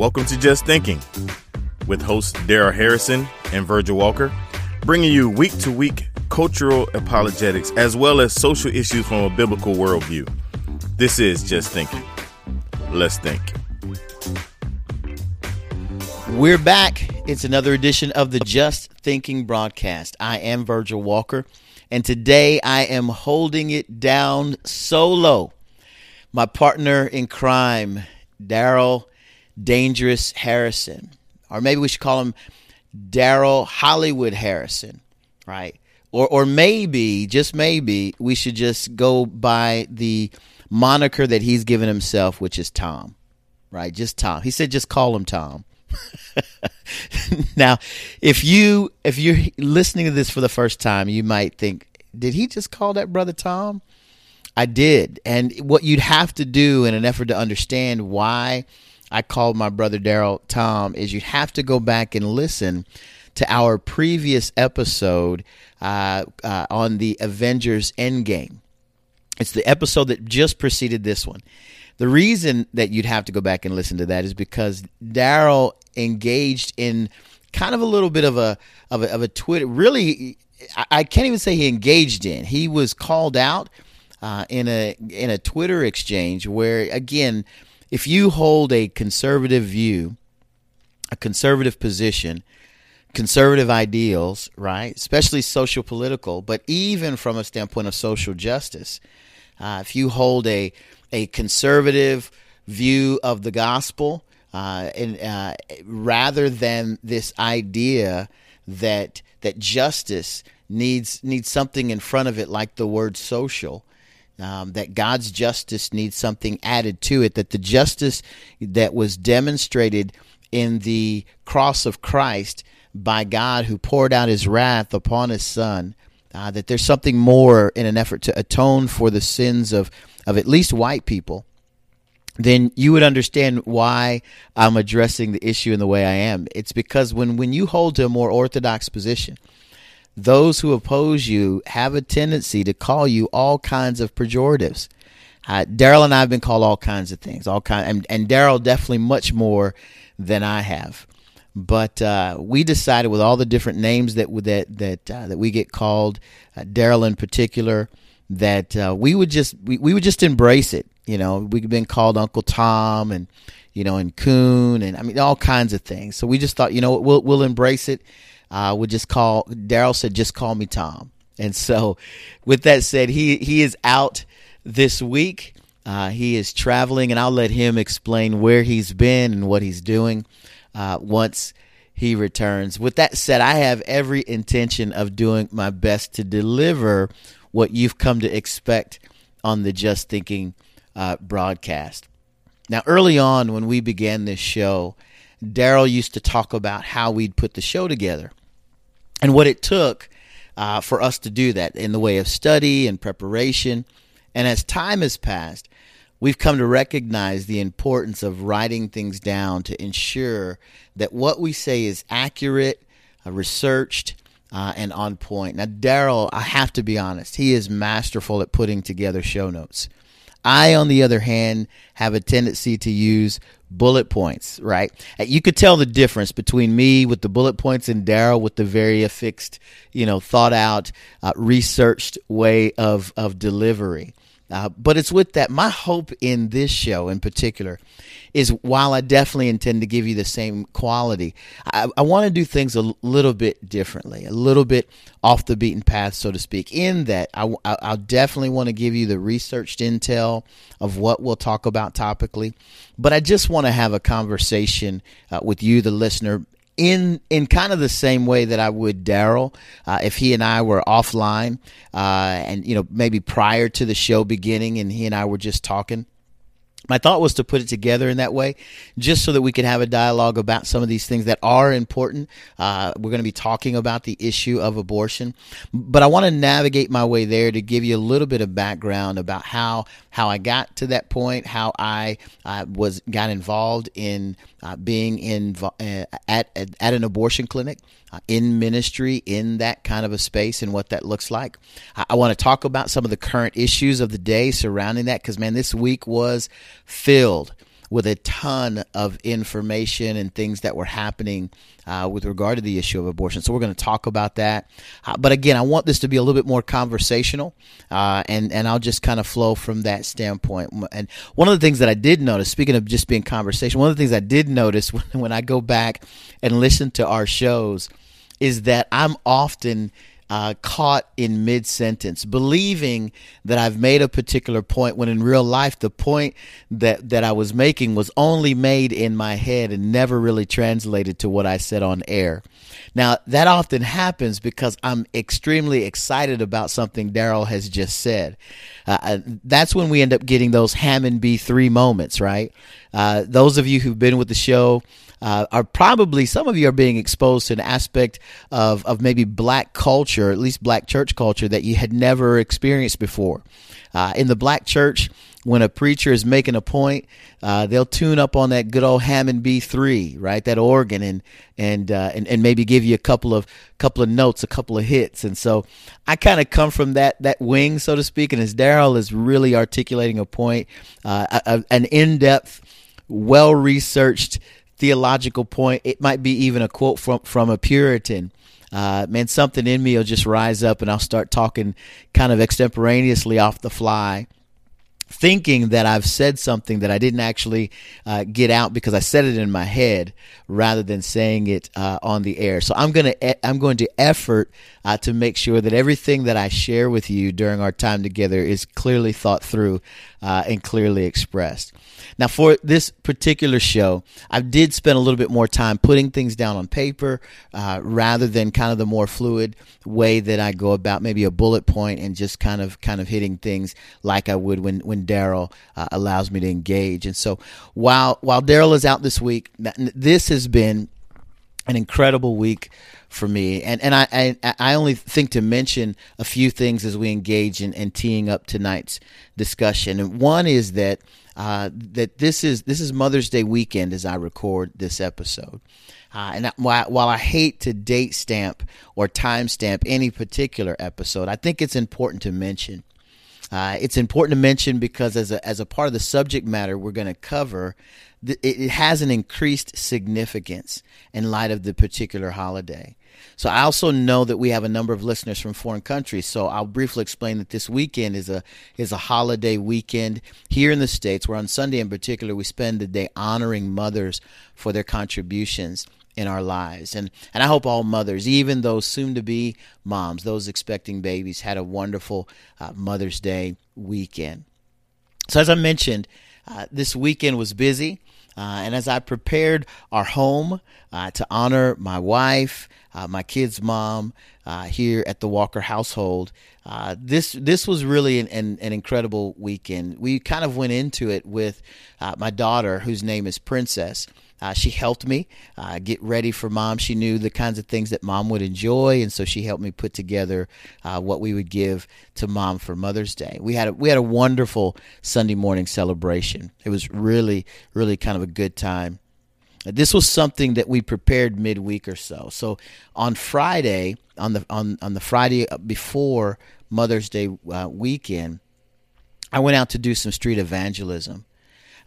Welcome to Just Thinking with hosts Darrell Harrison and Virgil Walker, bringing you week to week cultural apologetics as well as social issues from a biblical worldview. This is Just Thinking. Let's think. We're back. It's another edition of the Just Thinking broadcast. I am Virgil Walker, and today I am holding it down solo. My partner in crime, Darrell Dangerous Harrison, or maybe we should call him Darrell Hollywood Harrison, right? Or, or maybe, just maybe, we should just go by the moniker that he's given himself, which is Tom, right? Just Tom. He said, just call him Tom. now, if you if you're listening to this for the first time, you might think, did he just call that brother Tom? I did. And what you'd have to do in an effort to understand why I called my brother Darrell Tom is you'd have to go back and listen to our previous episode uh, uh, on the Avengers Endgame. It's the episode that just preceded this one. The reason that you'd have to go back and listen to that is because Darrell engaged in kind of a little bit of a of a, of a Twitter. Really, I can't even say he engaged in. He was called out uh, in a in a Twitter exchange where, again, if you hold a conservative view, a conservative position, conservative ideals, right, especially social political, but even from a standpoint of social justice, uh, if you hold a a conservative view of the gospel, uh, and uh, rather than this idea that that justice needs needs something in front of it, like the word social, um, that God's justice needs something added to it, that the justice that was demonstrated in the cross of Christ by God who poured out his wrath upon his son, uh, that there's something more in an effort to atone for the sins of, of at least white people, then you would understand why I'm addressing the issue in the way I am. It's because when, when you hold to a more orthodox position, those who oppose you have a tendency to call you all kinds of pejoratives. Uh, Darrell and I have been called all kinds of things, all kind, and, and Darrell definitely much more than I have. But uh, we decided with all the different names that that that uh, that we get called, uh, Darrell in particular, that uh, we would just we, we would just embrace it. You know, we've been called Uncle Tom and you know and Coon and I mean all kinds of things. So we just thought, you know, we'll we'll embrace it uh, would just call Darrell said, just call me Tom. And so, with that said, he he is out this week. Uh, he is traveling, and I'll let him explain where he's been and what he's doing uh, once he returns. With that said, I have every intention of doing my best to deliver what you've come to expect on the Just Thinking uh, broadcast. Now, early on when we began this show, Darrell used to talk about how we'd put the show together and what it took uh, for us to do that in the way of study and preparation. And as time has passed, we've come to recognize the importance of writing things down to ensure that what we say is accurate, uh, researched, uh, and on point. Now, Darrell, I have to be honest, he is masterful at putting together show notes. I, on the other hand, have a tendency to use bullet points, right? You could tell the difference between me with the bullet points and Darrell with the very affixed, you know, thought out, uh, researched way of, of delivery. Uh, but it's with that. My hope in this show in particular is while I definitely intend to give you the same quality, I, I want to do things a little bit differently, a little bit off the beaten path, so to speak. In that, I, I definitely want to give you the researched intel of what we'll talk about topically, but I just want to have a conversation uh, with you, the listener, in in kind of the same way that I would Darrell uh, if he and I were offline uh, and you know maybe prior to the show beginning and he and I were just talking my thought was to put it together in that way, just so that we could have a dialogue about some of these things that are important. Uh, we're going to be talking about the issue of abortion, but I want to navigate my way there to give you a little bit of background about how how I got to that point, how I uh, was got involved in uh, being in uh, at, at, at an abortion clinic, uh, in ministry, in that kind of a space, and what that looks like. I, I want to talk about some of the current issues of the day surrounding that, because man, this week was filled with a ton of information and things that were happening uh, with regard to the issue of abortion. So we're going to talk about that. Uh, but again, I want this to be a little bit more conversational, uh, and and I'll just kind of flow from that standpoint. And one of the things that I did notice, speaking of just being conversation, one of the things I did notice when, when I go back and listen to our shows is that I'm often uh, caught in mid sentence, believing that I've made a particular point when in real life the point that, that I was making was only made in my head and never really translated to what I said on air. Now, that often happens because I'm extremely excited about something Darrell has just said. Uh, uh that's when we end up getting those Hammond B3 moments, right? Uh, those of you who've been with the show, uh, are probably some of you are being exposed to an aspect of, of maybe black culture, at least black church culture, that you had never experienced before. Uh, in the black church, when a preacher is making a point, uh, they'll tune up on that good old Hammond B3, right? That organ, and and uh, and, and maybe give you a couple of couple of notes, a couple of hits. And so I kind of come from that that wing, so to speak. And as Darrell is really articulating a point, uh, a, an in depth, well researched theological point. It might be even a quote from from a Puritan. Uh, man, something in me will just rise up and I'll start talking kind of extemporaneously off the fly thinking that I've said something that I didn't actually uh, get out because I said it in my head rather than saying it uh, on the air. So I'm gonna I'm going to effort uh, to make sure that everything that I share with you during our time together is clearly thought through uh, and clearly expressed. Now, for this particular show, I did spend a little bit more time putting things down on paper uh, rather than kind of the more fluid way that I go about maybe a bullet point and just kind of kind of hitting things like I would when when Darrell uh, allows me to engage. And so while while Darrell is out this week, this has been an incredible week for me. And and I, I, I only think to mention a few things as we engage in, in teeing up tonight's discussion. And one is that uh, that this is this is Mother's Day weekend as I record this episode. Uh, and while, while I hate to date stamp or time stamp any particular episode, I think it's important to mention. Uh, it's important to mention because as a, as a part of the subject matter we're going to cover, it has an increased significance in light of the particular holiday. So I also know that we have a number of listeners from foreign countries. So I'll briefly explain that this weekend is a is a holiday weekend here in the states, where on Sunday in particular we spend the day honoring mothers for their contributions in our lives. And and I hope all mothers, even those soon to be moms, those expecting babies, had a wonderful uh, Mother's Day weekend. So as I mentioned, uh, this weekend was busy. Uh, and as I prepared our home uh, to honor my wife, uh, my kid's mom uh, here at the Walker household, this this was really an, an, an, incredible weekend. We kind of went into it with my daughter, whose name is Princess. Uh, she helped me uh, get ready for mom. She knew the kinds of things that mom would enjoy, and so she helped me put together uh, what we would give to mom for Mother's Day. We had a, we had a wonderful Sunday morning celebration. It was really really kind of a good time. This was something that we prepared midweek or so. So on Friday, on the on on the Friday before Mother's Day uh, weekend, I went out to do some street evangelism.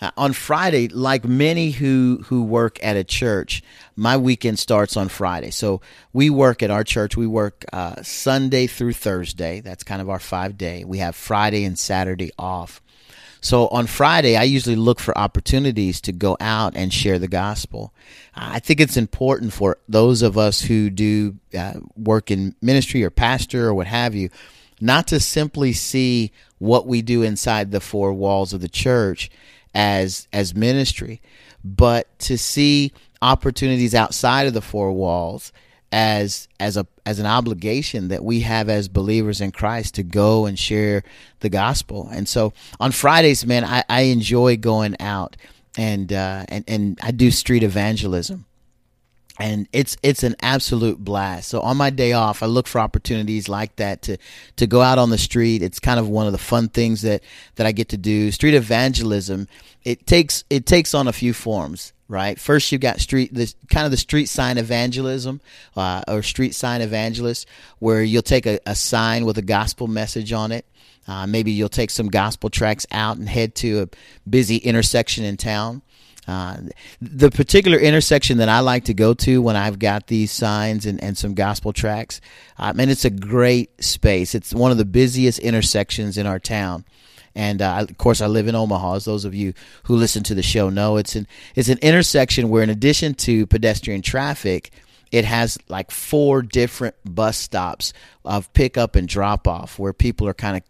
Uh, on Friday, like many who who work at a church, my weekend starts on Friday. So we work at our church. We work uh, Sunday through Thursday. That's kind of our five day. We have Friday and Saturday off. So on Friday, I usually look for opportunities to go out and share the gospel. I think it's important for those of us who do uh, work in ministry or pastor or what have you, not to simply see what we do inside the four walls of the church as as ministry, but to see opportunities outside of the four walls as as a as an obligation that we have as believers in Christ to go and share the gospel. And so on Fridays, man, I, I enjoy going out and uh, and and I do street evangelism. And it's it's an absolute blast. So on my day off, I look for opportunities like that to to go out on the street. It's kind of one of the fun things that that I get to do. Street evangelism. It takes it takes on a few forms, right? First, you've got street this kind of the street sign evangelism uh, or street sign evangelist, where you'll take a, a sign with a gospel message on it. Uh, maybe you'll take some gospel tracts out and head to a busy intersection in town uh, the particular intersection that I like to go to when I've got these signs and, and some gospel tracts, um, and it's a great space. It's one of the busiest intersections in our town. And uh, of course, I live in Omaha. As those of you who listen to the show know, it's an it's an intersection where, in addition to pedestrian traffic, it has like four different bus stops of pickup and drop off, where people are kind of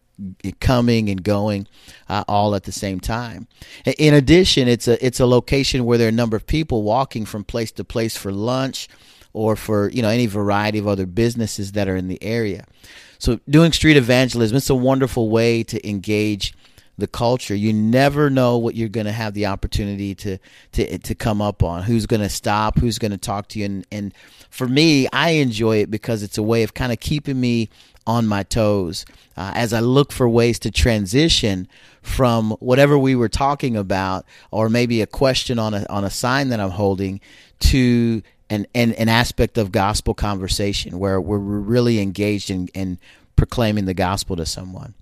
coming and going uh, all at the same time. In addition, it's a it's a location where there are a number of people walking from place to place for lunch or for you know any variety of other businesses that are in the area. So doing street evangelism it's a wonderful way to engage the culture. You never know what you're going to have the opportunity to to to come up on. Who's going to stop? Who's going to talk to you? And and for me, I enjoy it because it's a way of kind of keeping me on my toes uh, as I look for ways to transition from whatever we were talking about, or maybe a question on a on a sign that I'm holding, to an an, an aspect of gospel conversation where we're really engaged in, in proclaiming the gospel to someone.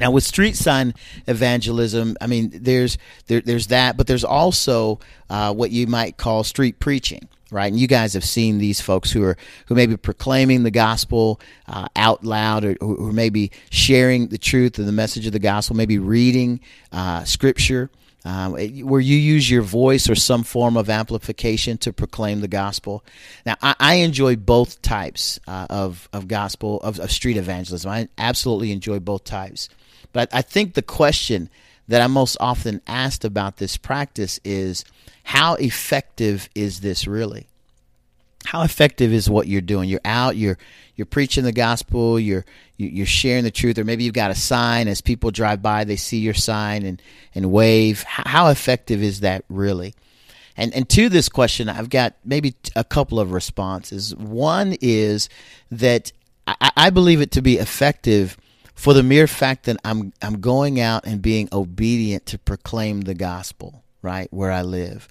Now, with street sign evangelism, I mean, there's there, there's that, but there's also uh, what you might call street preaching right? And you guys have seen these folks who are who may be proclaiming the gospel uh, out loud, or who may be sharing the truth of the message of the gospel, maybe reading uh, scripture. Um, where you use your voice or some form of amplification to proclaim the gospel. Now, I, I enjoy both types uh, of, of gospel, of, of, street evangelism. I absolutely enjoy both types. But I think the question that I'm most often asked about this practice is how effective is this really? How effective is what you're doing? You're out, you're you're preaching the gospel, you're you're sharing the truth, or maybe you've got a sign as people drive by, they see your sign and and wave. How effective is that really? And and to this question, I've got maybe a couple of responses. One is that I, I believe it to be effective for the mere fact that I'm I'm going out and being obedient to proclaim the gospel right where I live.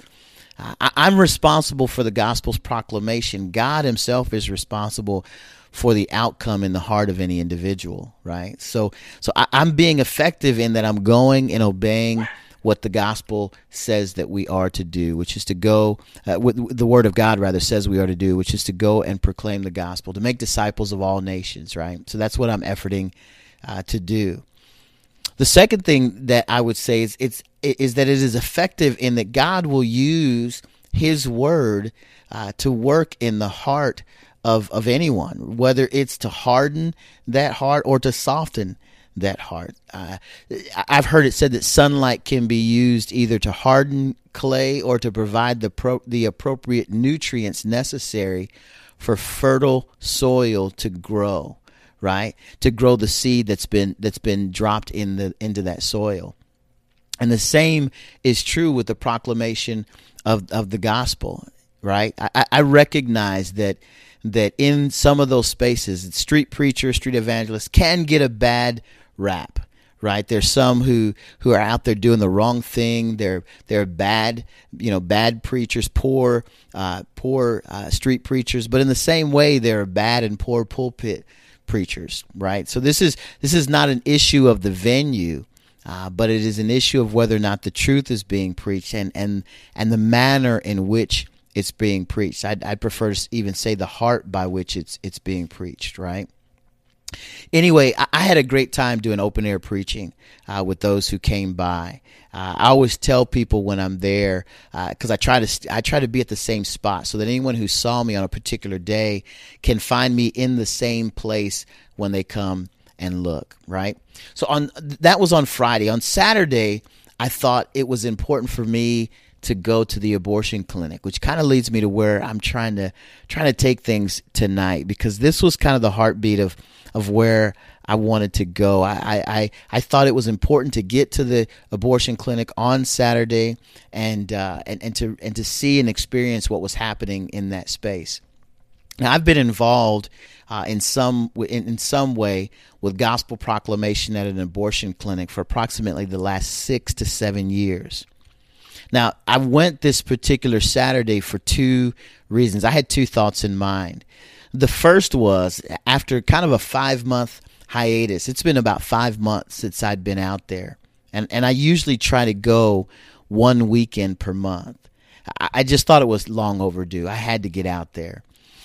I, I'm responsible for the gospel's proclamation. God Himself is responsible for the outcome in the heart of any individual, right? So, so I, am being effective in that I'm going and obeying what the gospel says that we are to do, which is to go, uh, what the word of God rather says we are to do, which is to go and proclaim the gospel, to make disciples of all nations, right? So that's what I'm efforting uh, to do. The second thing that I would say is it's is that it is effective in that God will use His word uh, to work in the heart of of anyone, whether it's to harden that heart or to soften that heart. Uh, I've heard it said that sunlight can be used either to harden clay or to provide the pro- the appropriate nutrients necessary for fertile soil to grow right? To grow the seed that's been that's been dropped in the into that soil. And the same is true with the proclamation of, of the gospel, right? I, I recognize that that in some of those spaces, street preachers, street evangelists can get a bad rap, right? There's some who who are out there doing the wrong thing. They're they're bad, you know, bad preachers, poor uh, poor uh, street preachers. But in the same way, there are bad and poor pulpit preachers, right? So this is this is not an issue of the venue, uh, but it is an issue of whether or not the truth is being preached and and and the manner in which it's being preached. I'd, I'd prefer to even say the heart by which it's it's being preached, right? Anyway, I, I had a great time doing open air preaching uh, with those who came by. Uh, I always tell people when I'm there because uh, I try to I try to be at the same spot so that anyone who saw me on a particular day can find me in the same place when they come and look. Right. So on that was on Friday. On Saturday, I thought it was important for me to go to the abortion clinic, which kind of leads me to where I'm trying to trying to take things tonight because this was kind of the heartbeat of of where I wanted to go. I, I, I thought it was important to get to the abortion clinic on Saturday and, uh, and, and, to, and to see and experience what was happening in that space. Now, I've been involved uh, in some in, in some way with gospel proclamation at an abortion clinic for approximately the last six to seven years. Now, I went this particular Saturday for two reasons. I had two thoughts in mind. The first was after kind of a five month hiatus, it's been about five months since I'd been out there. And, and I usually try to go one weekend per month. I, I just thought it was long overdue. I had to get out there.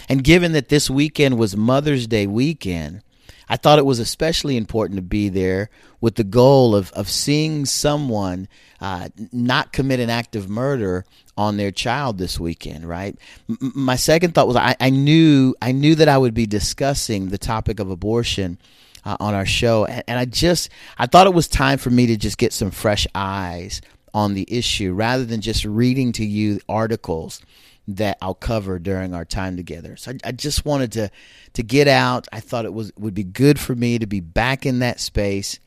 And given that this weekend was Mother's Day weekend, I thought it was especially important to be there with the goal of, of seeing someone uh, not commit an act of murder on their child this weekend. Right. M- my second thought was I, I knew I knew that I would be discussing the topic of abortion. Uh, on our show, and, and I just I thought it was time for me to just get some fresh eyes on the issue rather than just reading to you articles that I'll cover during our time together. So I, I, just wanted to to get out. I thought it was would be good for me to be back in that space,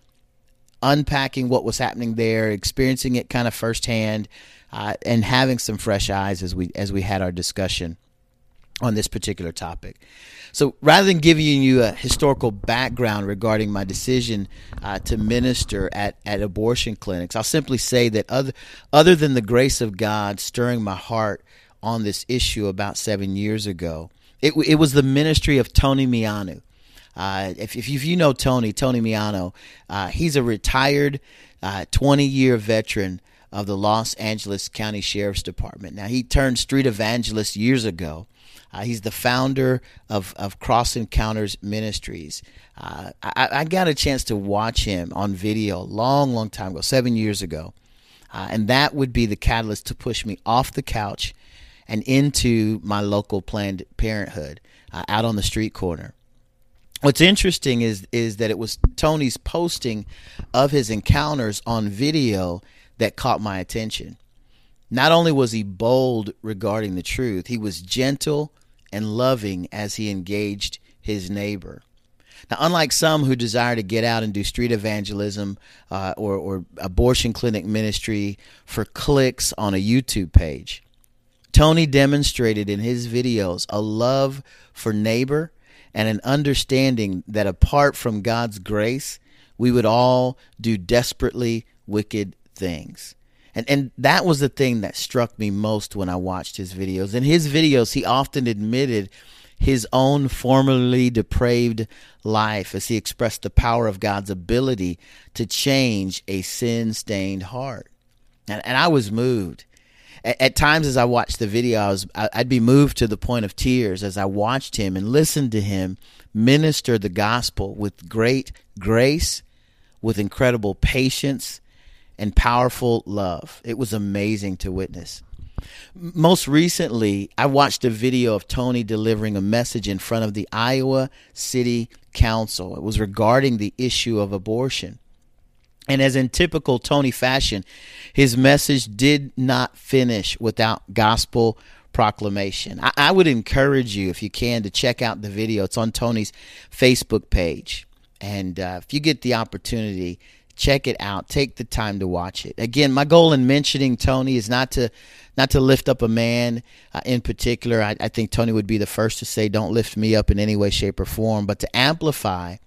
unpacking what was happening there, experiencing it kind of firsthand, uh, and having some fresh eyes as we as we had our discussion on this particular topic. So rather than giving you a historical background regarding my decision uh, to minister at, at abortion clinics, I'll simply say that other other than the grace of God stirring my heart on this issue about seven years ago. It, it was the ministry of Tony Miano. Uh, if, if, you know Tony, Tony Miano, uh, he's a retired 20 uh, year veteran of the Los Angeles County Sheriff's Department. Now, he turned street evangelist years ago. Uh, he's the founder of, of Cross Encounters Ministries. Uh, I, I, got a chance to watch him on video a long, long time ago, seven years ago. Uh, and that would be the catalyst to push me off the couch and into my local Planned Parenthood uh, out on the street corner. What's interesting is is that it was Tony's posting of his encounters on video that caught my attention. Not only was he bold regarding the truth, he was gentle and loving as he engaged his neighbor. Now, unlike some who desire to get out and do street evangelism uh, or, or abortion clinic ministry for clicks on a YouTube page, Tony demonstrated in his videos a love for neighbor and an understanding that apart from God's grace, we would all do desperately wicked things. And and that was the thing that struck me most when I watched his videos. In his videos, he often admitted his own formerly depraved life as he expressed the power of God's ability to change a sin-stained heart. And, and I was moved at, at times as I watched the video, I was I'd be moved to the point of tears as I watched him and listened to him minister the gospel with great grace, with incredible patience, and powerful love. It was amazing to witness. Most recently, I watched a video of Tony delivering a message in front of the Iowa City Council. It was regarding the issue of abortion. And as in typical Tony fashion, his message did not finish without gospel proclamation. I, I, would encourage you, if you can, to check out the video. It's on Tony's Facebook page. And uh, if you get the opportunity, check it out. Take the time to watch it. Again, my goal in mentioning Tony is not to not to lift up a man uh, in particular. I, I think Tony would be the first to say, "Don't lift me up in any way, shape, or form," but to amplify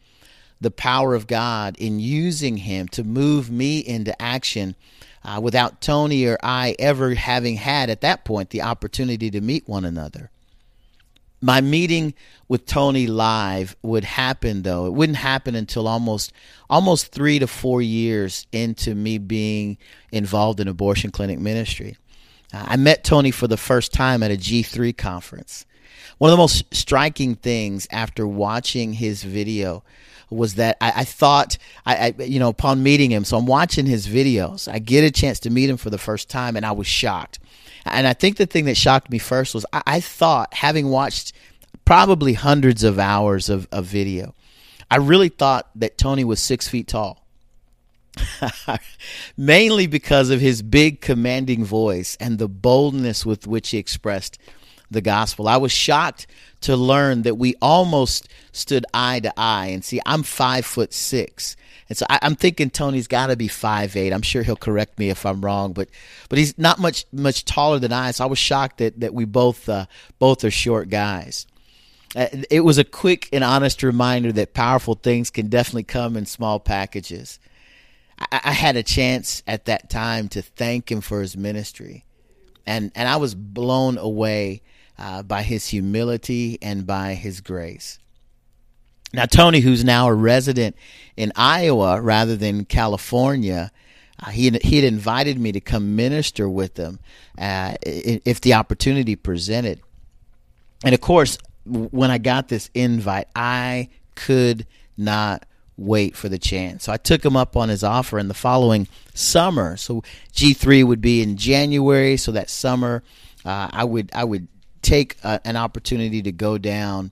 the power of God in using him to move me into action uh, without Tony or I ever having had at that point the opportunity to meet one another. My meeting with Tony live would happen though. It wouldn't happen until almost almost 3 to 4 years into me being involved in abortion clinic ministry. Uh, I met Tony for the first time at a G3 conference. One of the most striking things after watching his video was that I, I thought I, I, you know upon meeting him so i'm watching his videos. I get a chance to meet him for the first time and i was shocked. And i think the thing that shocked me first was i, I thought having watched probably hundreds of hours of, of video i really thought that tony was six feet tall. Mainly because of his big commanding voice and the boldness with which he expressed the gospel. I was shocked to learn that we almost stood eye to eye. And see, I'm five foot six. And so I, am thinking Tony's got to be five eight. I'm sure he'll correct me if I'm wrong, but but he's not much much taller than I. So I was shocked that that we both uh, both are short guys. Uh, it was a quick and honest reminder that powerful things can definitely come in small packages. I, I had a chance at that time to thank him for his ministry, and and I was blown away uh, by his humility and by his grace. Now, Tony, who's now a resident in Iowa rather than California, uh, he he had invited me to come minister with them uh, if the opportunity presented. And of course, when I got this invite, I could not wait for the chance. So I took him up on his offer in the following summer. So G3 would be in January. So that summer, uh, I would I would take a, an opportunity to go down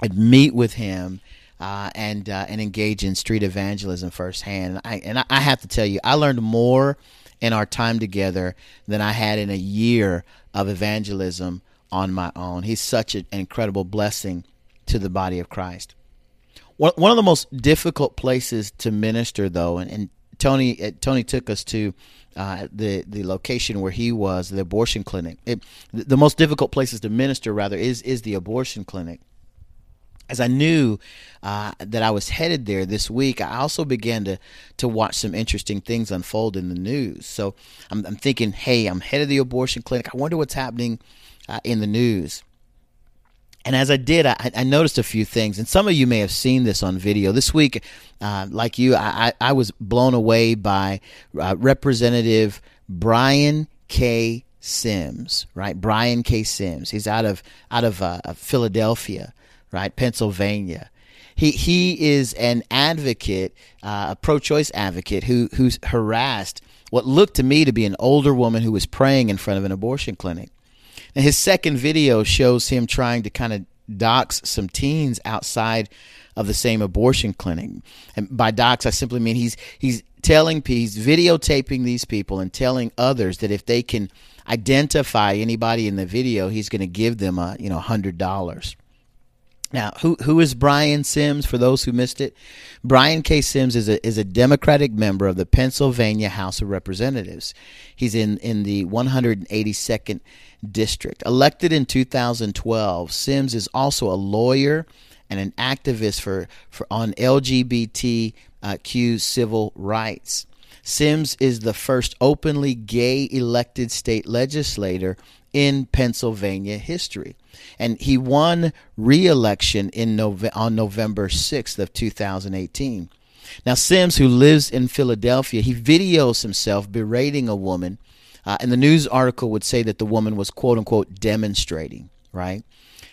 and meet with him. Uh, and uh, and engage in street evangelism firsthand. And I, and I have to tell you, I learned more in our time together than I had in a year of evangelism on my own. He's such an incredible blessing to the body of Christ. One of the most difficult places to minister, though, and, and Tony uh, Tony took us to uh, the the location where he was, the abortion clinic. It, the most difficult places to minister, rather, is is the abortion clinic. As I knew uh, that I was headed there this week, I also began to to watch some interesting things unfold in the news. So I'm, I'm thinking, hey, I'm headed to the abortion clinic. I wonder what's happening uh, in the news. And as I did, I, I, noticed a few things, and some of you may have seen this on video. This week, uh, like you, I, I, was blown away by uh, Representative Brian K. Sims. Right, Brian K. Sims. He's out of out of uh, Philadelphia, right, Pennsylvania. He he is an advocate, uh, a pro-choice advocate who who's harassed what looked to me to be an older woman who was praying in front of an abortion clinic. And his second video shows him trying to kind of dox some teens outside of the same abortion clinic. And by dox, I simply mean he's he's telling he's videotaping these people and telling others that if they can identify anybody in the video, he's going to give them a you know hundred dollars. Now, who who is Brian Sims? For those who missed it, Brian K. Sims is a is a Democratic member of the Pennsylvania House of Representatives. He's in in the 182nd district. Elected in 2012, Sims is also a lawyer and an activist for, for on LGBTQ uh, civil rights. Sims is the first openly gay elected state legislator in Pennsylvania history. And he won re-election in Nove- on November 6th of 2018. Now Sims, who lives in Philadelphia, he videos himself berating a woman, uh, and the news article would say that the woman was quote unquote demonstrating. Right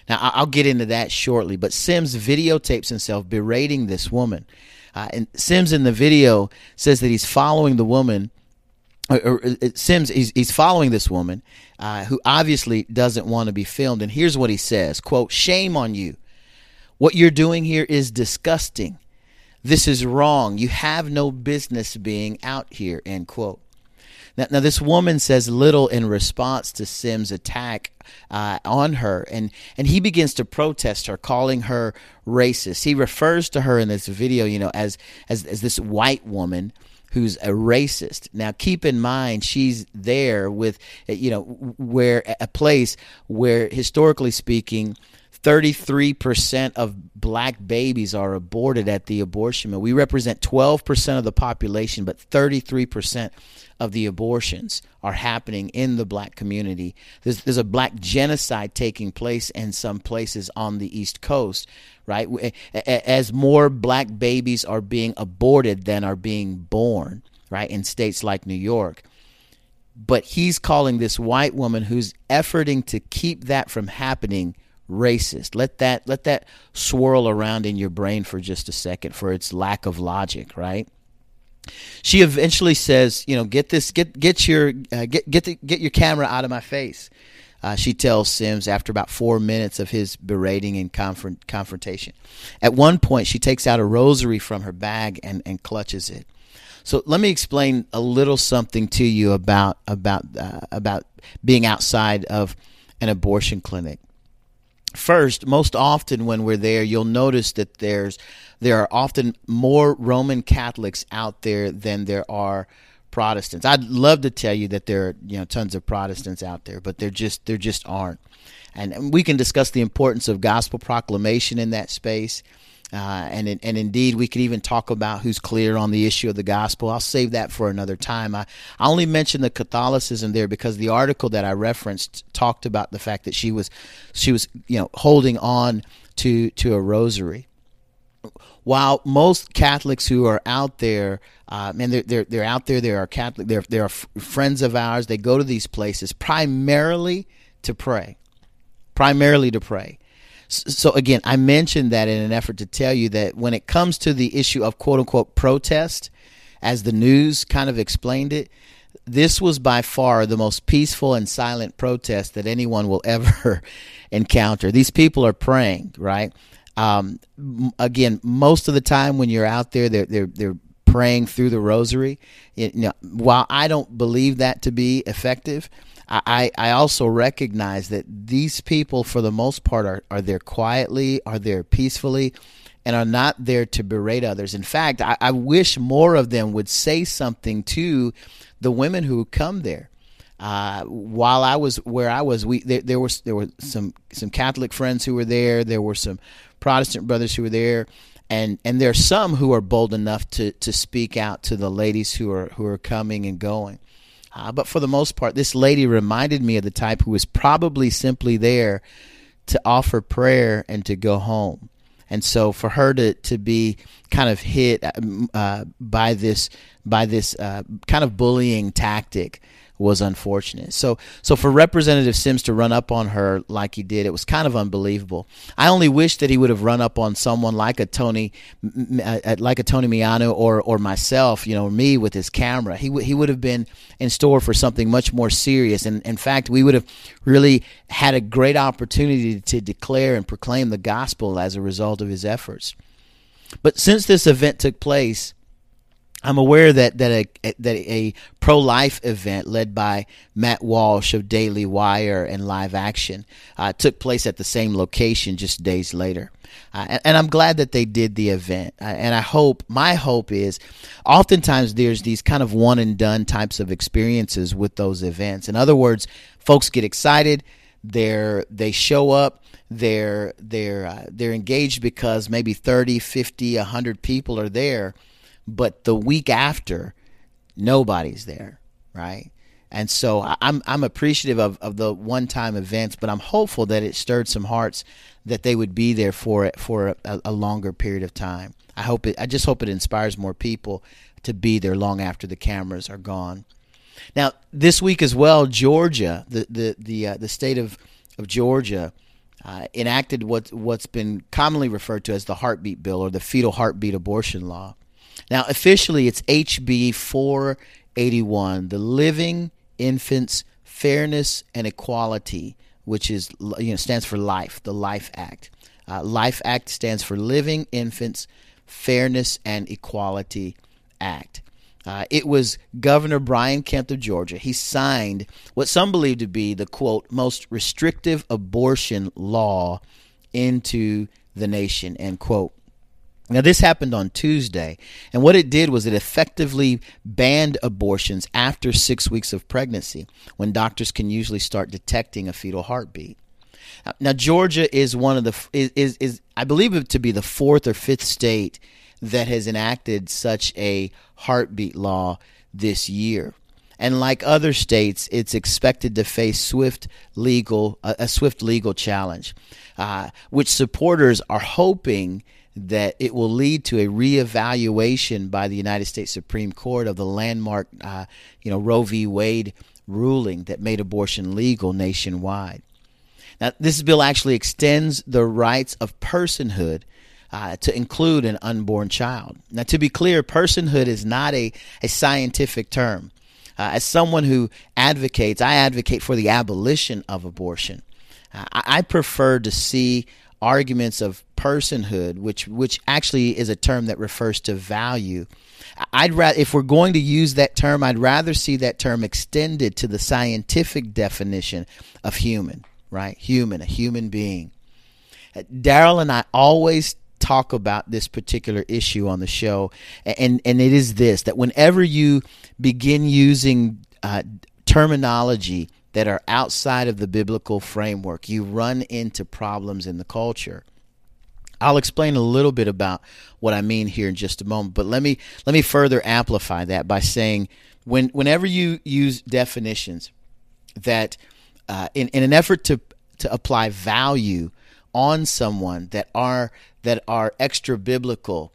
now, I'll get into that shortly. But Sims videotapes himself berating this woman, uh, and Sims in the video says that he's following the woman or, or Sims, he's, he's following this woman uh, who obviously doesn't want to be filmed. And here's what he says quote, shame on you. What you're doing here is disgusting. This is wrong. You have no business being out here, end quote. Now, now this woman says little in response to Sims' attack uh, on her, and, and he begins to protest her, calling her racist. He refers to her in this video, you know, as, as, as this white woman who's a racist. Now, keep in mind, she's there with, you know, where a place where, historically speaking, 33% of black babies are aborted at the abortion mill. We represent 12% of the population, but 33% of the abortions are happening in the black community. There's, there's a black genocide taking place in some places on the East Coast right? As more black babies are being aborted than are being born, right, in states like New York. But he's calling this white woman who's efforting to keep that from happening racist. Let that let that swirl around in your brain for just a second for its lack of logic, right? She eventually says, you know, get this, get get your uh, get get the, get your camera out of my face. Uh, she tells Sims after about four minutes of his berating and confront, confrontation. At one point, she takes out a rosary from her bag and, and clutches it. So let me explain a little something to you about about uh, about being outside of an abortion clinic. First, most often when we're there, you'll notice that there's there are often more Roman Catholics out there than there are Protestants. I'd love to tell you that there are you know tons of Protestants out there, but there just there just aren't. And we can discuss the importance of gospel proclamation in that space. Uh, and and indeed, we could even talk about who's clear on the issue of the gospel. I'll save that for another time. I, I only mentioned the Catholicism there because the article that I referenced talked about the fact that she was she was you know holding on to to a rosary. While most Catholics who are out there, uh, and they're, they're they're out there, they are Catholic, they're they're friends of ours. They go to these places primarily to pray, primarily to pray. So again, I mentioned that in an effort to tell you that when it comes to the issue of quote unquote protest, as the news kind of explained it, this was by far the most peaceful and silent protest that anyone will ever encounter. These people are praying, right? Um, again, most of the time when you're out there, they're they're they're praying through the rosary. You know, while I don't believe that to be effective, I, I also recognize that these people, for the most part, are, are there quietly, are there peacefully, and are not there to berate others. In fact, I, I wish more of them would say something to the women who come there. Uh, while I was where I was, we there, there was there were some some Catholic friends who were there. There were some Protestant brothers who were there, and and there are some who are bold enough to to speak out to the ladies who are who are coming and going. Uh, but for the most part, this lady reminded me of the type who was probably simply there to offer prayer and to go home. And so for her to, to be kind of hit uh, by this by this uh, kind of bullying tactic was unfortunate. So so for Representative Sims to run up on her like he did, it was kind of unbelievable. I only wish that he would have run up on someone like a Tony uh, like a Tony Miano or or myself, you know, me with his camera. He he would have been in store for something much more serious and in fact, we would have really had a great opportunity to declare and proclaim the gospel as a result of his efforts. But since this event took place, I'm aware that that a that a pro life event led by Matt Walsh of Daily Wire and Live Action uh, took place at the same location just days later, uh, and, and, I'm glad that they did the event. Uh, and I hope my hope is, oftentimes there's these kind of one and done types of experiences with those events. In other words, folks get excited, they're they show up they're they're uh, they're engaged because maybe 30 50 100 people are there but the week after, nobody's there, right? And so I'm I'm appreciative of, of the one time events, but I'm hopeful that it stirred some hearts that they would be there for it for a, a longer period of time. I hope it I just hope it inspires more people to be there long after the cameras are gone. Now this week as well, Georgia, the the the uh, the state of of Georgia. Uh, enacted what what's been commonly referred to as the heartbeat bill or the fetal heartbeat abortion law. Now, officially, it's HB 481, the Living Infants Fairness and Equality, which is you know stands for Life, the Life Act. Uh, Life Act stands for Living Infants Fairness and Equality Act. Uh, it was Governor Brian Kemp of Georgia. He signed what some believe to be the quote most restrictive abortion law into the nation end quote. Now, this happened on Tuesday, and what it did was it effectively banned abortions after six weeks of pregnancy, when doctors can usually start detecting a fetal heartbeat. Now, Georgia is one of the is, is, is I believe it to be the fourth or fifth state that has enacted such a heartbeat law this year. And like other states, it's expected to face swift legal a, swift legal challenge, uh, which supporters are hoping that it will lead to a reevaluation by the United States Supreme Court of the landmark, uh, you know, Roe v. Wade ruling that made abortion legal nationwide. Now, this bill actually extends the rights of personhood uh, to include an unborn child. Now, to be clear, personhood is not a, a scientific term. Uh, as someone who advocates, I advocate for the abolition of abortion. Uh, I, I prefer to see arguments of personhood, which which actually is a term that refers to value. I'd rather, if we're going to use that term, I'd rather see that term extended to the scientific definition of human. right? Human, a human being. Uh, Darrell and I always talk about this particular issue on the show, and and it is this that whenever you begin using uh, terminology that are outside of the biblical framework, you run into problems in the culture. I'll explain a little bit about what I mean here in just a moment, but let me let me further amplify that by saying when whenever you use definitions that uh, in, in an effort to to apply value on someone that are that are extra biblical,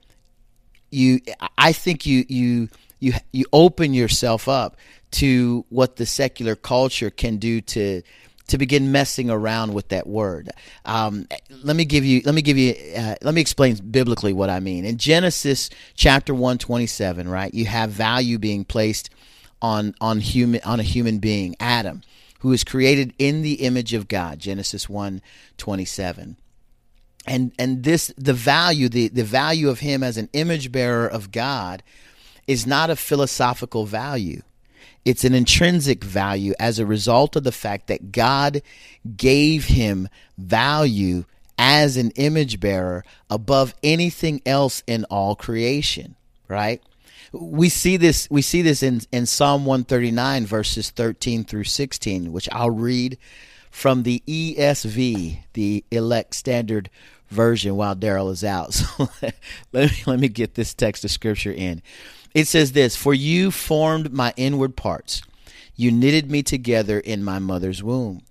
you I think you you you you open yourself up to what the secular culture can do to to begin messing around with that word. Um, let me give you let me give you uh, let me explain biblically what I mean. In Genesis chapter 127, right? You have value being placed on on human on a human being, Adam, who is created in the image of God, Genesis 127 and and this the value the the value of him as an image bearer of God is not a philosophical value it's an intrinsic value as a result of the fact that God gave him value as an image bearer above anything else in all creation right we see this we see this in in Psalm 139 verses 13 through 16 which I'll read from the ESV the elect standard version while Darrell is out. So let me let me get this text of scripture in. It says this, "For you formed my inward parts. You knitted me together in my mother's womb.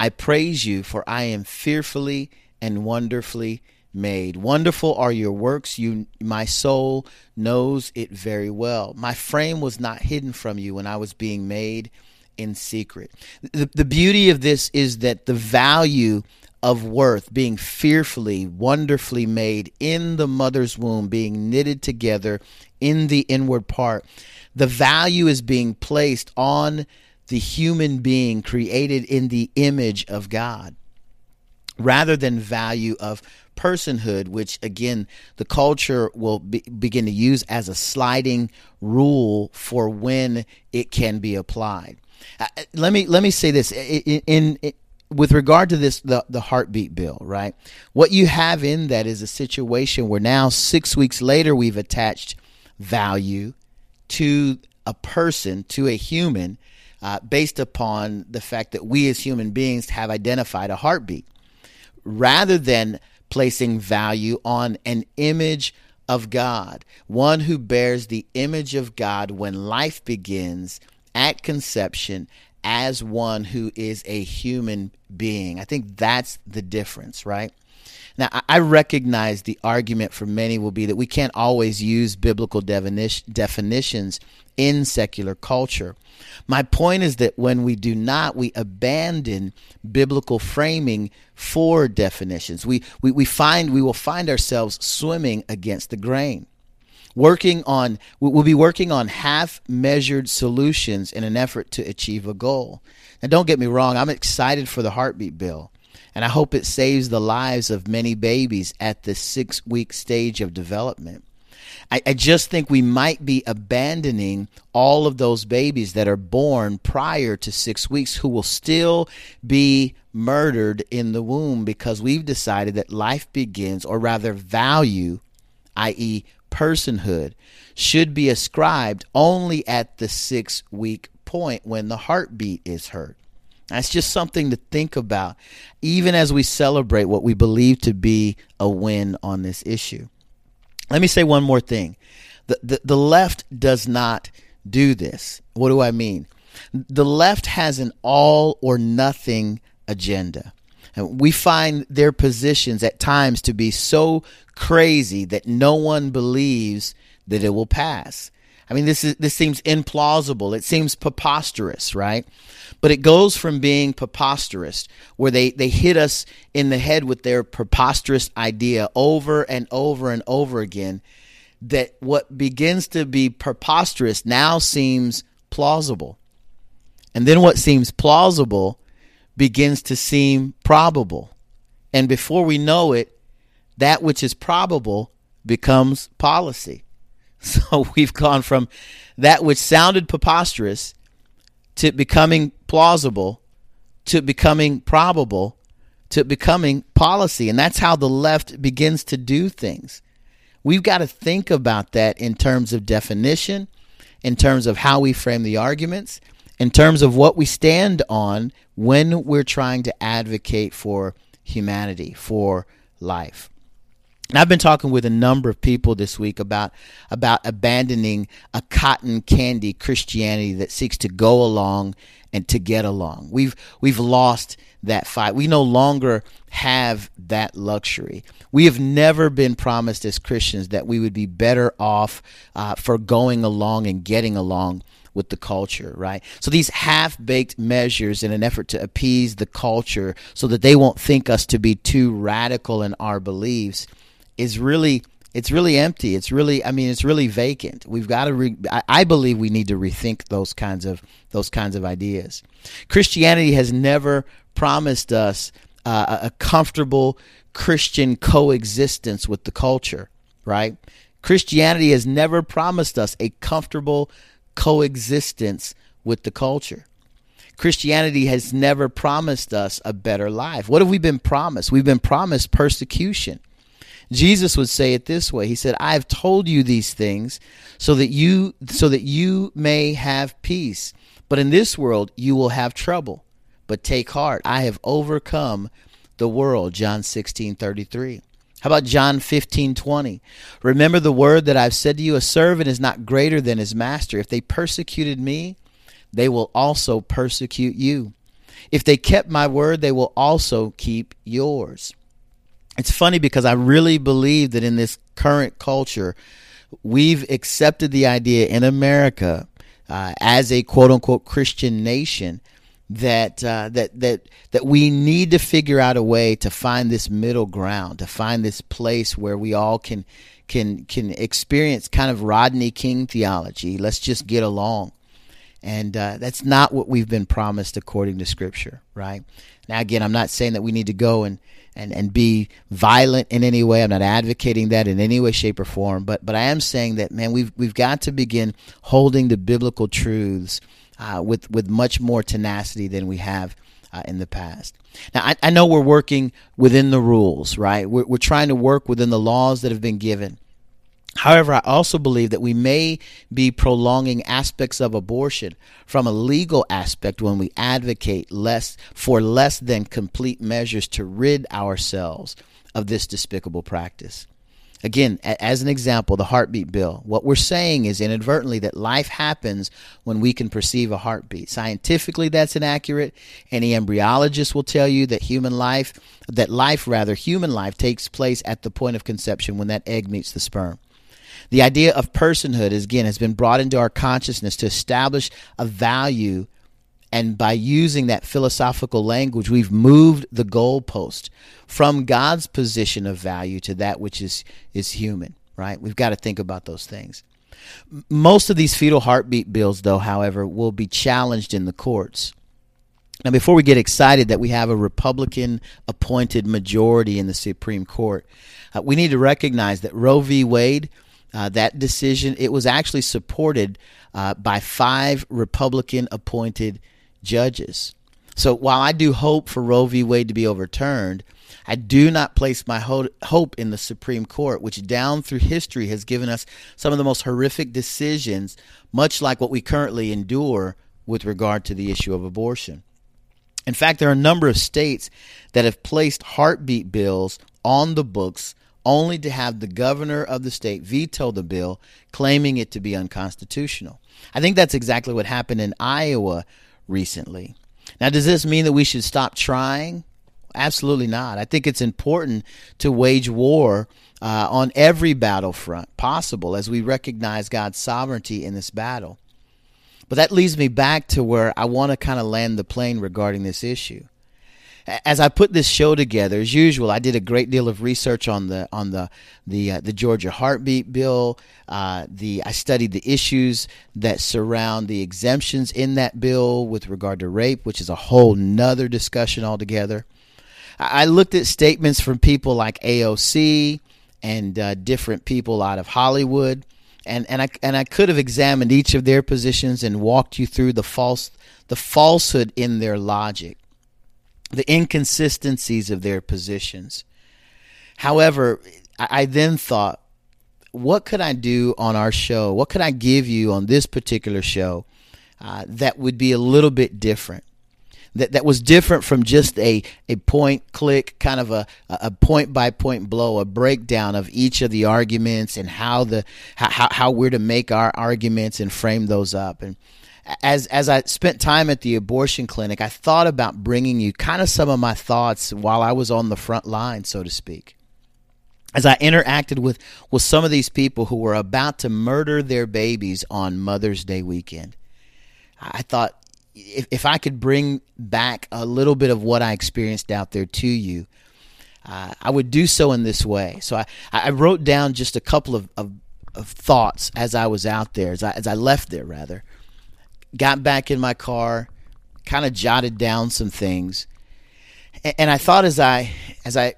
I praise you for I am fearfully and wonderfully made. Wonderful are your works. You my soul knows it very well. My frame was not hidden from you when I was being made in secret." The, the beauty of this is that the value of worth, being fearfully, wonderfully made in the mother's womb, being knitted together in the inward part. The value is being placed on the human being created in the image of God rather than value of personhood, which again the culture will be, begin to use as a sliding rule for when it can be applied. Uh, let me let me say this in, in, in with regard to this the, the heartbeat bill right? What you have in that is a situation where now six weeks later we've attached value to a person to a human uh, based upon the fact that we as human beings have identified a heartbeat. Rather than placing value on an image of god one who bears the image of god when life begins at conception as one who is a human being. I think that's the difference, right? Now, I recognize the argument for many will be that we can't always use biblical definitions in secular culture. My point is that when we do not, we abandon biblical framing for definitions. We, we, we find we will find ourselves swimming against the grain working on we'll be working on half measured solutions in an effort to achieve a goal now don't get me wrong i'm excited for the heartbeat bill and i hope it saves the lives of many babies at the six week stage of development I, I just think we might be abandoning all of those babies that are born prior to six weeks who will still be murdered in the womb because we've decided that life begins, or rather, value, i.e., personhood should be ascribed only at the six week point when the heartbeat is heard. That's just something to think about, even as we celebrate what we believe to be a win on this issue. Let me say one more thing. The, the, the left does not do this. What do I mean? The left has an all or nothing agenda. We find their positions at times to be so crazy that no one believes that it will pass. I mean, this is this seems implausible. It seems preposterous, right? But it goes from being preposterous, where they, they hit us in the head with their preposterous idea over and over and over again, that what begins to be preposterous now seems plausible. And then what seems plausible begins to seem probable. And before we know it, that which is probable becomes policy. So we've gone from that which sounded preposterous to becoming plausible to becoming probable to becoming policy. And that's how the left begins to do things. We've got to think about that in terms of definition, in terms of how we frame the arguments, in terms of what we stand on when we're trying to advocate for humanity, for life. And I've been talking with a number of people this week about about abandoning a cotton candy Christianity that seeks to go along and to get along. We've we've lost that fight. We no longer have that luxury. We have never been promised as Christians that we would be better off uh, for going along and getting along with the culture, right? So these half baked measures in an effort to appease the culture so that they won't think us to be too radical in our beliefs is really it's really empty. It's really, I mean, it's really vacant. We've got to. Re, I, I believe we need to rethink those kinds of those kinds of ideas. Christianity has never promised us uh, a comfortable Christian coexistence with the culture, right? Christianity has never promised us a comfortable coexistence with the culture. Christianity has never promised us a better life. What have we been promised? We've been promised persecution. Jesus would say it this way. He said, "I have told you these things so that you so that you may have peace. But in this world you will have trouble. But take heart, I have overcome the world." John 16:33. How about John 15:20? Remember the word that I've said to you, a servant is not greater than his master. If they persecuted me, they will also persecute you. If they kept my word, they will also keep yours it's funny because I really believe that in this current culture, we've accepted the idea in America uh, as a quote unquote Christian nation that uh, that that that we need to figure out a way to find this middle ground, to find this place where we all can can can experience kind of Rodney King theology. Let's just get along, and uh, that's not what we've been promised according to Scripture, right? Now, again, I'm not saying that we need to go and and, and be violent in any way. I'm not advocating that in any way, shape, or form. But but I am saying that man, we've we've got to begin holding the biblical truths uh, with with much more tenacity than we have uh, in the past. Now I, I know we're working within the rules, right? We're, we're trying to work within the laws that have been given. However, I also believe that we may be prolonging aspects of abortion from a legal aspect when we advocate less for less than complete measures to rid ourselves of this despicable practice. Again, as an example, the heartbeat bill. What we're saying is inadvertently that life happens when we can perceive a heartbeat. Scientifically, that's inaccurate. Any embryologist will tell you that human life, that life rather, human life takes place at the point of conception when that egg meets the sperm. The idea of personhood, is, again, has been brought into our consciousness to establish a value. And by using that philosophical language, we've moved the goalpost from God's position of value to that which is, is human, right? We've got to think about those things. Most of these fetal heartbeat bills, though, however, will be challenged in the courts. Now, before we get excited that we have a Republican appointed majority in the Supreme Court, uh, we need to recognize that Roe v. Wade uh, that decision it was actually supported uh, by five Republican appointed judges. So while I do hope for Roe v. Wade to be overturned, I do not place my ho- hope in the Supreme Court, which down through history has given us some of the most horrific decisions, much like what we currently endure with regard to the issue of abortion. In fact, there are a number of states that have placed heartbeat bills on the books only to have the governor of the state veto the bill, claiming it to be unconstitutional. I think that's exactly what happened in Iowa recently. Now, does this mean that we should stop trying? Absolutely not. I think it's important to wage war uh, on every battlefront possible as we recognize God's sovereignty in this battle. But that leads me back to where I want to kind of land the plane regarding this issue as I put this show together, as usual, I did a great deal of research on the on the the uh, the Georgia heartbeat bill. Uh, the I studied the issues that surround the exemptions in that bill with regard to rape, which is a whole nother discussion altogether. I, I looked at statements from people like AOC and uh, different people out of Hollywood. And, and I and I could have examined each of their positions and walked you through the false the falsehood in their logic. The inconsistencies of their positions. However, I, then thought, what could I do on our show? What could I give you on this particular show uh, that would be a little bit different? That, that was different from just a, a point click kind of a, a point by point blow a breakdown of each of the arguments and how the how, how we're to make our arguments and frame those up and as as I spent time at the abortion clinic, I thought about bringing you kind of some of my thoughts while I was on the front line, so to speak. As I interacted with with some of these people who were about to murder their babies on Mother's Day weekend, I thought if, if I could bring back a little bit of what I experienced out there to you, uh, I would do so in this way. So I, I wrote down just a couple of, of, of thoughts as I was out there, as I, as I left there, rather got back in my car, kind of jotted down some things. And I thought as I as I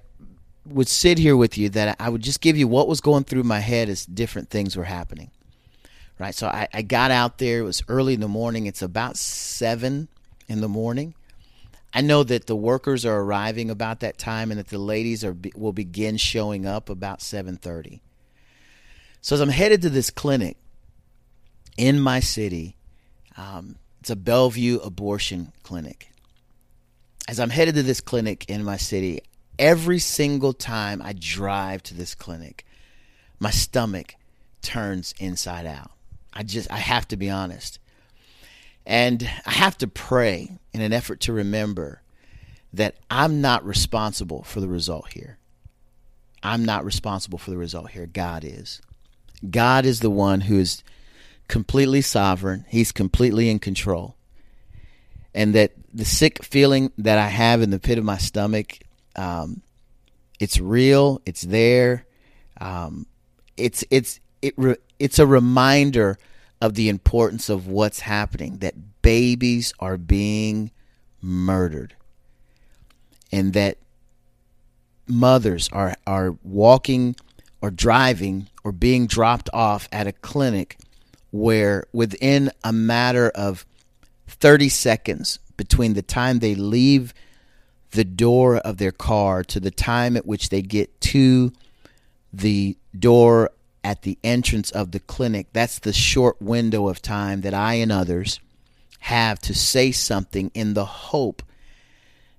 would sit here with you that I would just give you what was going through my head as different things were happening. Right. So I, I got out there, it was early in the morning. It's about seven in the morning. I know that the workers are arriving about that time and that the ladies are will begin showing up about 7:30. So as I'm headed to this clinic in my city, um, it's a Bellevue abortion clinic. As I'm headed to this clinic in my city, every single time I drive to this clinic, my stomach turns inside out. I just, I have to be honest. And I have to pray in an effort to remember that I'm not responsible for the result here. I'm not responsible for the result here. God is. God is the one who is completely sovereign, He's completely in control. And that the sick feeling that I have in the pit of my stomach, um, it's real, it's there. Um, it's it's it re- it's a reminder of the importance of what's happening that babies are being murdered and that mothers are are walking or driving or being dropped off at a clinic where within a matter of 30 seconds between the time they leave the door of their car to the time at which they get to the door at the entrance of the clinic, that's the short window of time that I and others have to say something in the hope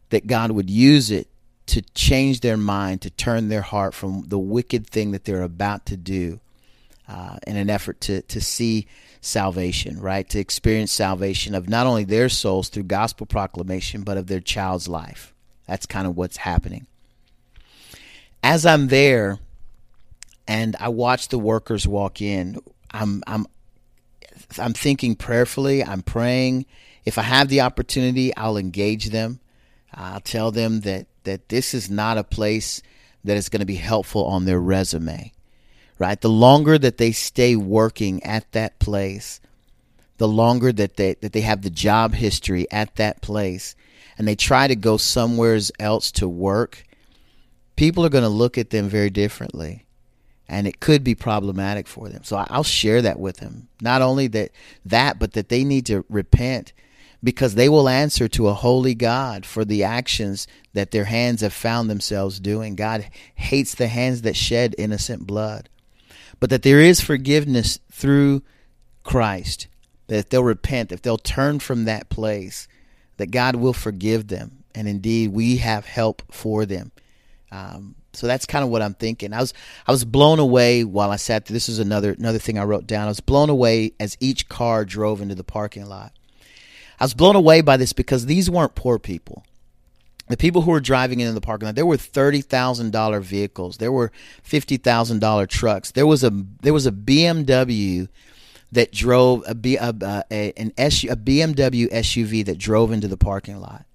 that God would use it to change their mind, to turn their heart from the wicked thing that they're about to do uh, in an effort to to see salvation, right? To experience salvation of not only their souls through gospel proclamation, but of their child's life. That's kind of what's happening. As I'm there and I watch the workers walk in, I'm I'm I'm thinking prayerfully, I'm praying. If I have the opportunity, I'll engage them. I'll tell them that that this is not a place that is going to be helpful on their resume right? The longer that they stay working at that place, the longer that they that they have the job history at that place and they try to go somewhere else to work, people are going to look at them very differently. And it could be problematic for them. So I'll share that with them. Not only that that, but that they need to repent because they will answer to a holy God for the actions that their hands have found themselves doing. God hates the hands that shed innocent blood but that there is forgiveness through Christ. That if they'll repent, if they'll turn from that place, that God will forgive them. And indeed, we have help for them. Um, so that's kind of what I'm thinking. I was I was blown away while I sat there. This is another another thing I wrote down. I was blown away as each car drove into the parking lot. I was blown away by this because these weren't poor people the people who were driving into the parking lot, there were thirty thousand dollar vehicles, there were fifty thousand dollar trucks. There was a there was a BMW that drove a, B, a, a an SU, a BMW SUV that drove into the parking lot.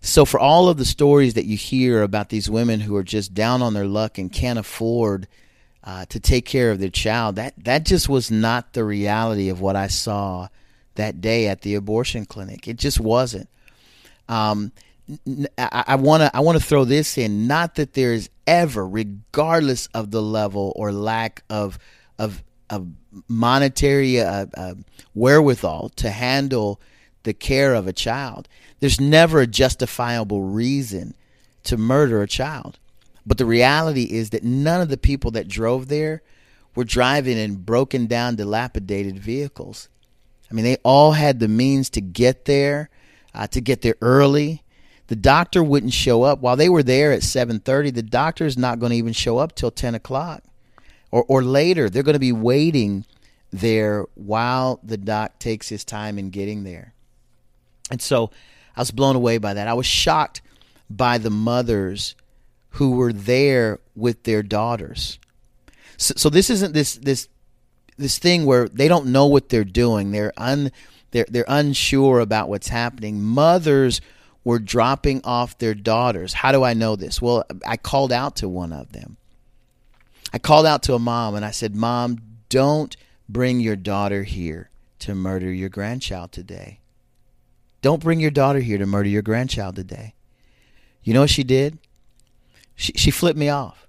So for all of the stories that you hear about these women who are just down on their luck and can't afford uh, to take care of their child, that that just was not the reality of what I saw that day at the abortion clinic. It just wasn't. Um, I want to I want to throw this in. Not that there is ever, regardless of the level or lack of of of monetary uh, uh, wherewithal to handle the care of a child. There's never a justifiable reason to murder a child. But the reality is that none of the people that drove there were driving in broken down, dilapidated vehicles. I mean, they all had the means to get there, uh, to get there early. The doctor wouldn't show up while they were there at 7:30. The doctor is not going to even show up till 10 o'clock, or or later. They're going to be waiting there while the doc takes his time in getting there. And so, I was blown away by that. I was shocked by the mothers who were there with their daughters. So, so this isn't this this this thing where they don't know what they're doing. They're un they're they're unsure about what's happening. Mothers were dropping off their daughters. How do I know this? Well, I called out to one of them. I called out to a mom and I said, "Mom, don't bring your daughter here to murder your grandchild today. Don't bring your daughter here to murder your grandchild today." You know what she did? She she flipped me off.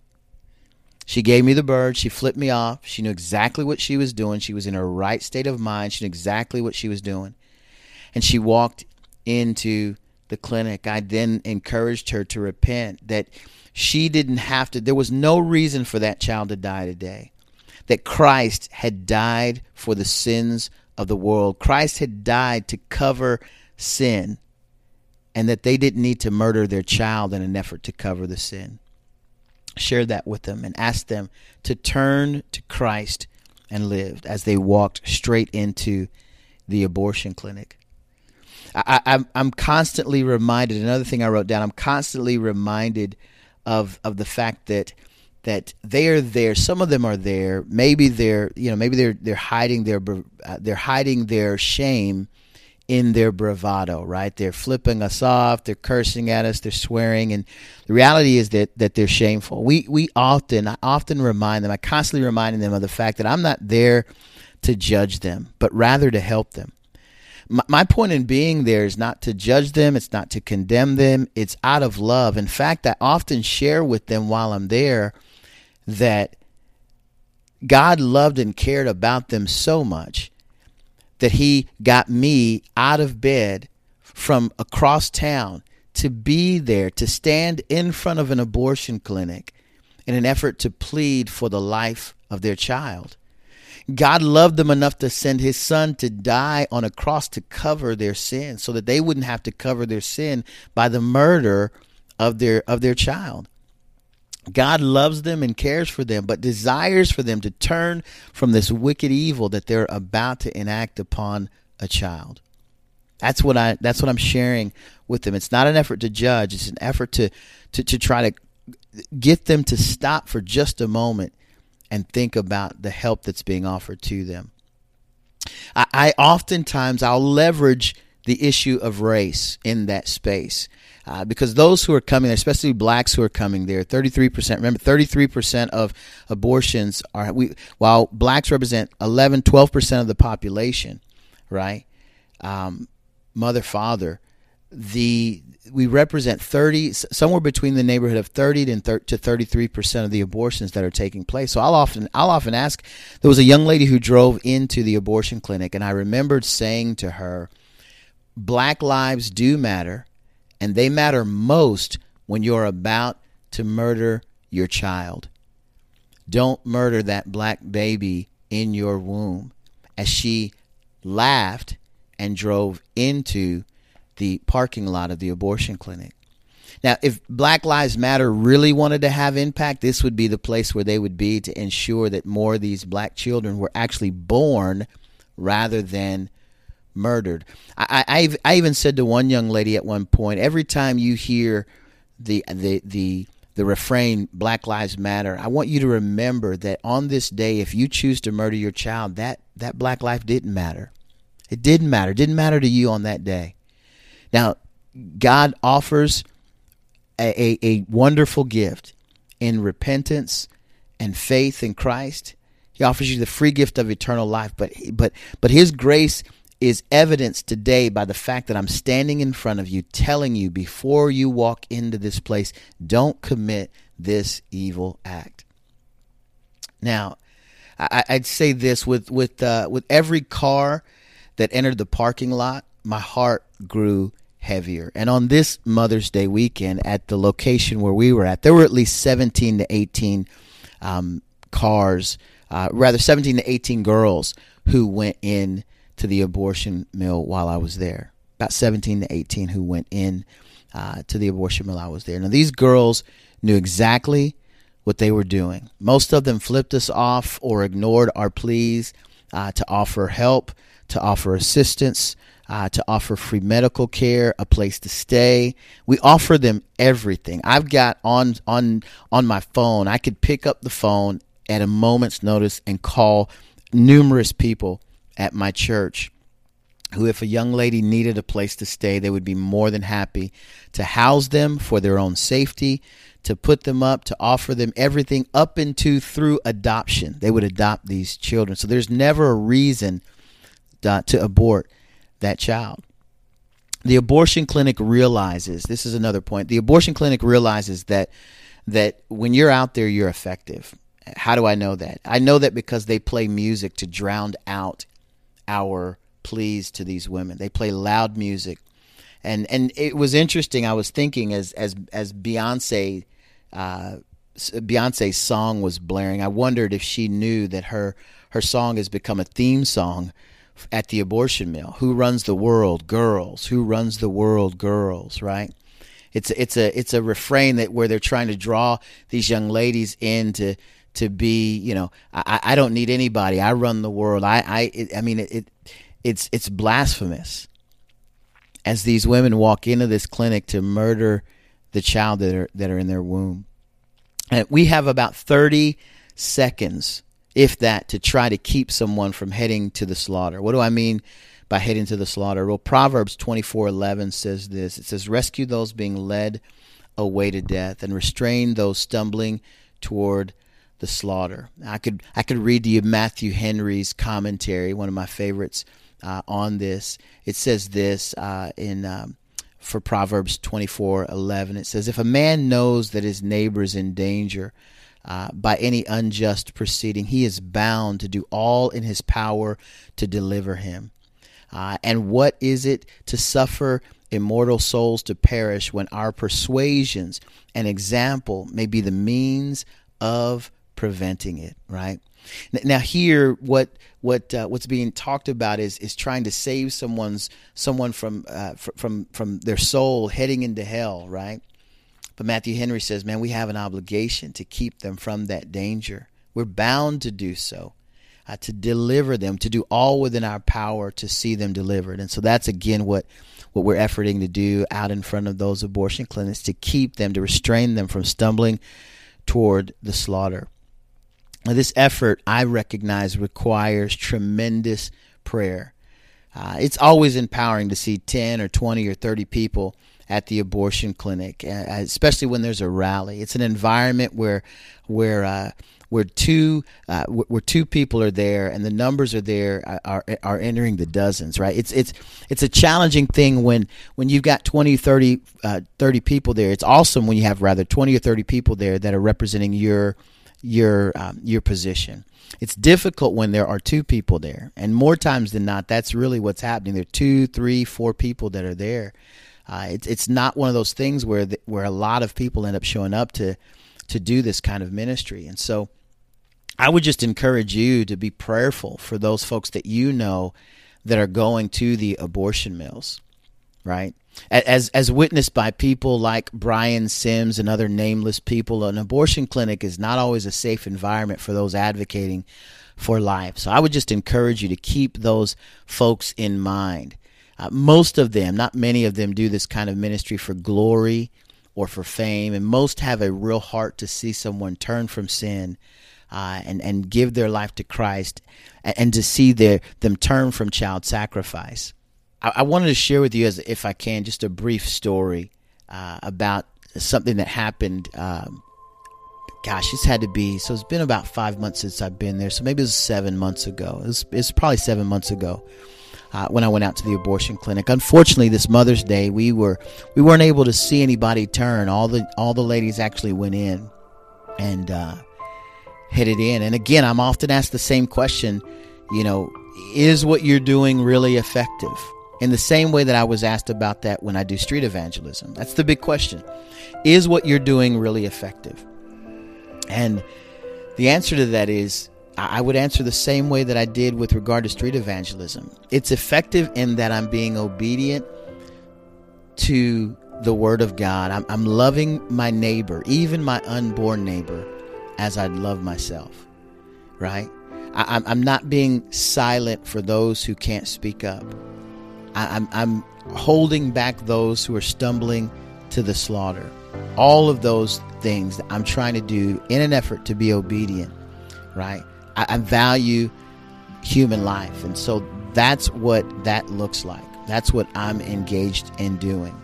She gave me the bird. She flipped me off. She knew exactly what she was doing. She was in her right state of mind. She knew exactly what she was doing. And she walked into the clinic. I then encouraged her to repent that she didn't have to, there was no reason for that child to die today. That Christ had died for the sins of the world. Christ had died to cover sin, and that they didn't need to murder their child in an effort to cover the sin shared that with them and asked them to turn to Christ and lived as they walked straight into the abortion clinic. I, am I'm constantly reminded. Another thing I wrote down. I'm constantly reminded of of the fact that that they are there. Some of them are there. Maybe they're you know maybe they're they're hiding their uh, they're hiding their shame in their bravado, right? They're flipping us off, they're cursing at us, they're swearing, and the reality is that that they're shameful. We we often I often remind them, I constantly reminding them of the fact that I'm not there to judge them, but rather to help them. My, my point in being there is not to judge them, it's not to condemn them, it's out of love. In fact, I often share with them while I'm there that God loved and cared about them so much that he got me out of bed from across town to be there, to stand in front of an abortion clinic in an effort to plead for the life of their child. God loved them enough to send his son to die on a cross to cover their sin so that they wouldn't have to cover their sin by the murder of their of their child. God loves them and cares for them, but desires for them to turn from this wicked evil that they're about to enact upon a child. That's what I that's what I'm sharing with them. It's not an effort to judge, it's an effort to to, to try to get them to stop for just a moment and think about the help that's being offered to them. I, I oftentimes I'll leverage the issue of race in that space uh, because those who are coming especially blacks who are coming there, 33%, remember 33% of abortions are, we, while blacks represent 11, 12% of the population, right? Um, mother, father, the we represent 30 somewhere between the neighborhood of 30 to 33% of the abortions that are taking place so i'll often i'll often ask there was a young lady who drove into the abortion clinic and i remembered saying to her black lives do matter and they matter most when you're about to murder your child. Don't murder that black baby in your womb. As she laughed and drove into the parking lot of the abortion clinic. Now, if Black Lives Matter really wanted to have impact, this would be the place where they would be to ensure that more of these black children were actually born rather than murdered. I, I I even said to one young lady at one point, every time you hear the the the the refrain Black Lives Matter, I want you to remember that on this day, if you choose to murder your child, that that black life didn't matter. It didn't matter. It didn't matter to you on that day. Now, God offers a, a, a wonderful gift in repentance and faith in Christ. He offers you the free gift of eternal life, but but but His grace is evidenced today by the fact that I'm standing in front of you telling you before you walk into this place, don't commit this evil act. Now, I, would say this with with uh, with every car that entered the parking lot my heart grew heavier. And on this Mother's Day weekend, at the location where we were at, there were at least 17 to 18 um, cars, uh, rather 17 to 18 girls who went in to the abortion mill while I was there. About 17 to 18 who went in uh, to the abortion mill while I was there. Now, these girls knew exactly what they were doing. Most of them flipped us off or ignored our pleas uh, to offer help, to offer assistance, uh, to offer free medical care, a place to stay. We offer them everything. I've got on on on my phone. I could pick up the phone at a moment's notice and call numerous people at my church who, if a young lady needed a place to stay, they would be more than happy to house them for their own safety, to put them up, to offer them everything up into through adoption. They would adopt these children. So there's never a reason uh, to abort that child. The abortion clinic realizes this is another point. The abortion clinic realizes that that when you're out there, you're effective. How do I know that? I know that because they play music to drown out our pleas to these women. They play loud music, and and it was interesting. I was thinking as as as Beyonce. Uh, Beyonce's song was blaring. I wondered if she knew that her her song has become a theme song at the abortion mill. Who runs the world? Girls. Who runs the world? Girls. Right. It's a, it's a it's a refrain that where they're trying to draw these young ladies into to be you know I, I don't need anybody. I run the world. I I it, I mean it, it it's it's blasphemous as these women walk into this clinic to murder the child that are that are in their womb. And we have about 30 seconds, if that, to try to keep someone from heading to the slaughter. What do I mean by heading to the slaughter? Well, Proverbs 24:11 says this. It says, "Rescue those being led away to death and restrain those stumbling toward the slaughter." I could I could read to you Matthew Henry's commentary, one of my favorites uh, on this. It says this uh, in um, for Proverbs twenty four eleven. It says, "If a man knows that his neighbor is in danger." Uh, by any unjust proceeding, he is bound to do all in his power to deliver him. Uh, and what is it to suffer immortal souls to perish when our persuasions and example may be the means of preventing it, right? Now here, what what uh, what's being talked about is is trying to save someone's someone from uh, from from their soul heading into hell, right? But Matthew Henry says, man, we have an obligation to keep them from that danger. We're bound to do so, uh, to deliver them, to do all within our power to see them delivered. And so that's again what what we're efforting to do out in front of those abortion clinics to keep them, to restrain them from stumbling toward the slaughter. Now, this effort, I recognize, requires tremendous prayer. Uh, it's always empowering to see 10 or 20 or 30 people at the abortion clinic, uh, especially when there's a rally. It's an environment where, where, uh, where two, uh, where two people are there and the numbers are there uh, are, are entering the dozens, right? It's, it's, it's a challenging thing when, when you've got 20, 30, uh, 30 people there. It's awesome when you have rather 20 or 30 people there that are representing your, your um, your position. It's difficult when there are two people there, and more times than not, that's really what's happening. There are two, three, four people that are there. Uh, it's it's not one of those things where the, where a lot of people end up showing up to to do this kind of ministry, and so I would just encourage you to be prayerful for those folks that you know that are going to the abortion mills, right? as as witnessed by people like Brian Sims and other nameless people, an abortion clinic is not always a safe environment for those advocating for life. So I would just encourage you to keep those folks in mind. Uh, most of them, not many of them, do this kind of ministry for glory or for fame, and most have a real heart to see someone turn from sin. Uh, and and give their life to Christ, and, and to see their them turn from child sacrifice. I, I wanted to share with you, as if I can, just a brief story uh, about something that happened. Um, gosh, it's had to be so. It's been about five months since I've been there, so maybe it was seven months ago. It it's probably seven months ago. Uh, when I went out to the abortion clinic. Unfortunately, this Mother's Day, we were we weren't able to see anybody turn. All the all the ladies actually went in and uh, headed in. And again, I'm often asked the same question. You know, is what you're doing really effective? in the same way that I was asked about that when I do street evangelism. That's the big question. Is what you're doing really effective? And the answer to that is I would answer the same way that I did with regard to street evangelism. It's effective in that I'm being obedient to the Word of God. I'm, I'm loving my neighbor, even my unborn neighbor, as I'd love myself, right? I, I'm, I'm not being silent for those who can't speak up. I, I'm, I'm holding back those who are stumbling to the slaughter. All of those things that I'm trying to do in an effort to be obedient, right? I, I value human life. And so that's what that looks like. That's what I'm engaged in doing.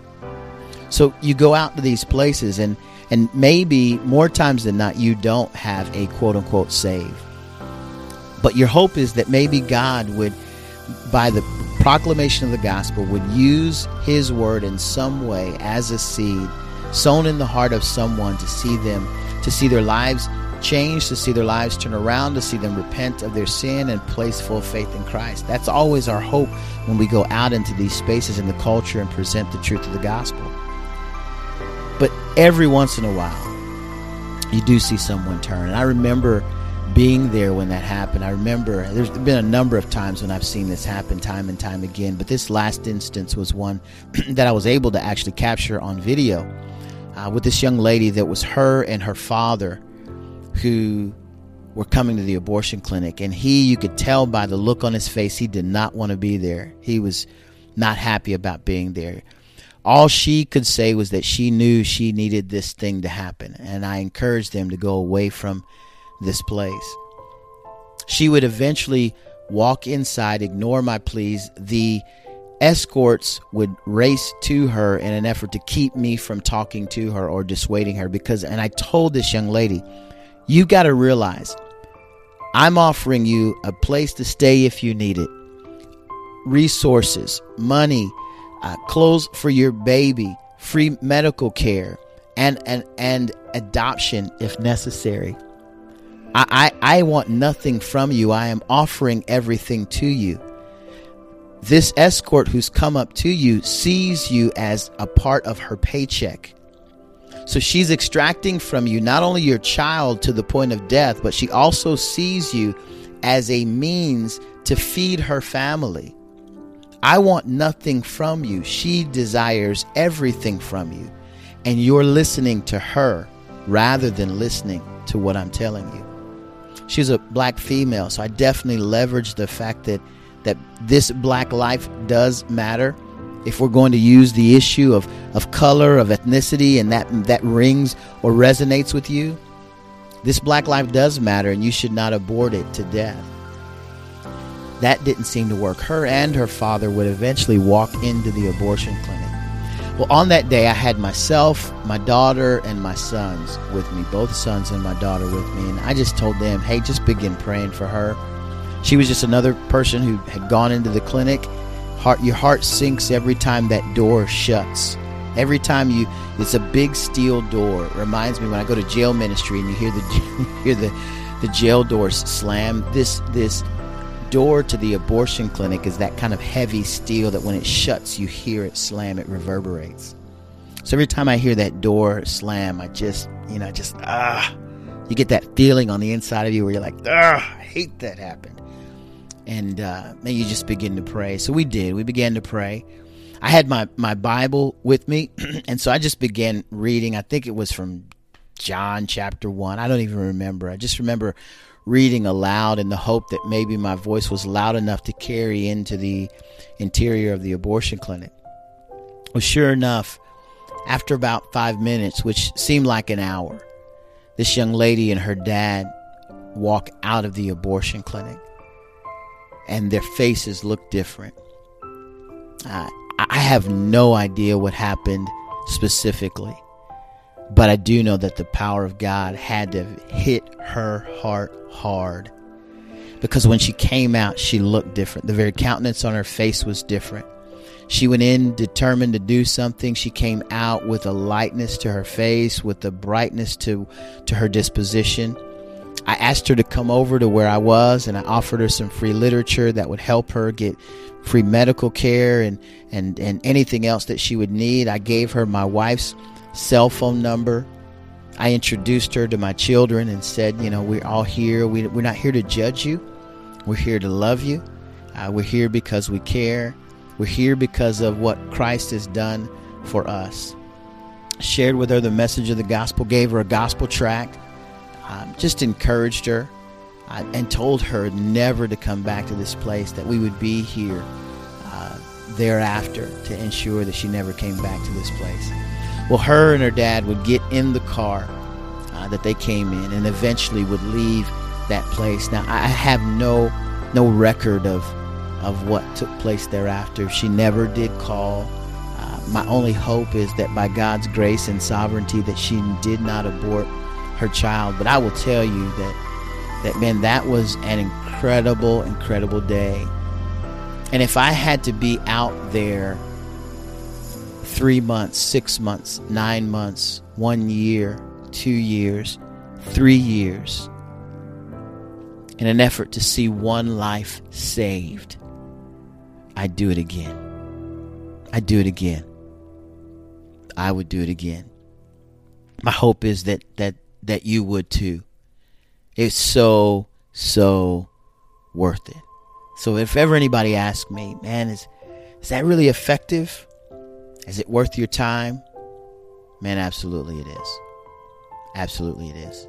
So you go out to these places and and maybe more times than not you don't have a quote unquote save. But your hope is that maybe God would by the proclamation of the gospel would use his word in some way as a seed sown in the heart of someone to see them to see their lives change to see their lives turn around to see them repent of their sin and place full faith in Christ that's always our hope when we go out into these spaces in the culture and present the truth of the gospel but every once in a while, you do see someone turn. And I remember being there when that happened. I remember there's been a number of times when I've seen this happen time and time again, but this last instance was one that I was able to actually capture on video uh, with this young lady that was her and her father who were coming to the abortion clinic. And he, you could tell by the look on his face, he did not want to be there. He was not happy about being there all she could say was that she knew she needed this thing to happen, and I encouraged them to go away from this place. She would eventually walk inside, ignore my pleas. The escorts would race to her in an effort to keep me from talking to her or dissuading her because, and I told this young lady, you got to realize I'm offering you a place to stay if you need it, resources, money uh, clothes for your baby, free medical care, and and and adoption if necessary. I, I, I want nothing from you. I am offering everything to you. This escort who's come up to you sees you as a part of her paycheck. So she's extracting from you not only your child to the point of death, but she also sees you as a means to feed her family. I want nothing from you. She desires everything from you. And you're listening to her rather than listening to what I'm telling you. She's a black female, so I definitely leverage the fact that that this black life does matter. If we're going to use the issue of, of color, of ethnicity, and that that rings or resonates with you, this black life does matter, and you should not abort it to death. That didn't seem to work. Her and her father would eventually walk into the abortion clinic. Well, on that day, I had myself, my daughter, and my sons with me, both sons and my daughter with me. And I just told them, hey, just begin praying for her. She was just another person who had gone into the clinic. Heart, your heart sinks every time that door shuts. Every time you, it's a big steel door. It reminds me when I go to jail ministry and you hear the, hear the, the jail doors slam. This, this door to the abortion clinic is that kind of heavy steel that when it shuts, you hear it slam, it reverberates. So every time I hear that door slam, I just, you know, just, ah, you get that feeling on the inside of you where you're like, ah, I hate that happened. And uh, then you just begin to pray. So we did. We began to pray. I had my, my Bible with me, and so I just began reading. I think it was from John chapter 1. I don't even remember. I just remember reading aloud in the hope that maybe my voice was loud enough to carry into the interior of the abortion clinic. Well, sure enough, after about five minutes, which seemed like an hour, this young lady and her dad walk out of the abortion clinic, and their faces look different. Uh, I have no idea what happened specifically. But I do know that the power of God had to hit her heart hard. Because when she came out, she looked different. The very countenance on her face was different. She went in determined to do something. She came out with a lightness to her face, with a brightness to, to her disposition. I asked her to come over to where I was and I offered her some free literature that would help her get free medical care and, and, and anything else that she would need. I gave her my wife's cell phone number. I introduced her to my children and said, you know, we're all here. We, we're not here to judge you. We're here to love you. Uh, we're here because we care. We're here because of what Christ has done for us. Shared with her the message of the gospel, gave her a gospel tract, um, just encouraged her uh, and told her never to come back to this place, that we would be here uh, thereafter to ensure that she never came back to this place. Well, her and her dad would get in the car uh, that they came in and eventually would leave that place. Now, I have no no record of of what took place thereafter. She never did call. Uh, my only hope is that by God's grace and sovereignty that she did not abort her child. But I will tell you that that man, that was an incredible, incredible day. And if I had to be out there three months, six months, nine months, one year, two years, three years, in an effort to see one life saved, I'd do it again. I'd do it again. I would do it again. My hope is that that that you would too. It's so so worth it. So if ever anybody asks me, man, is is that really effective? Is it worth your time? Man, absolutely it is. Absolutely it is.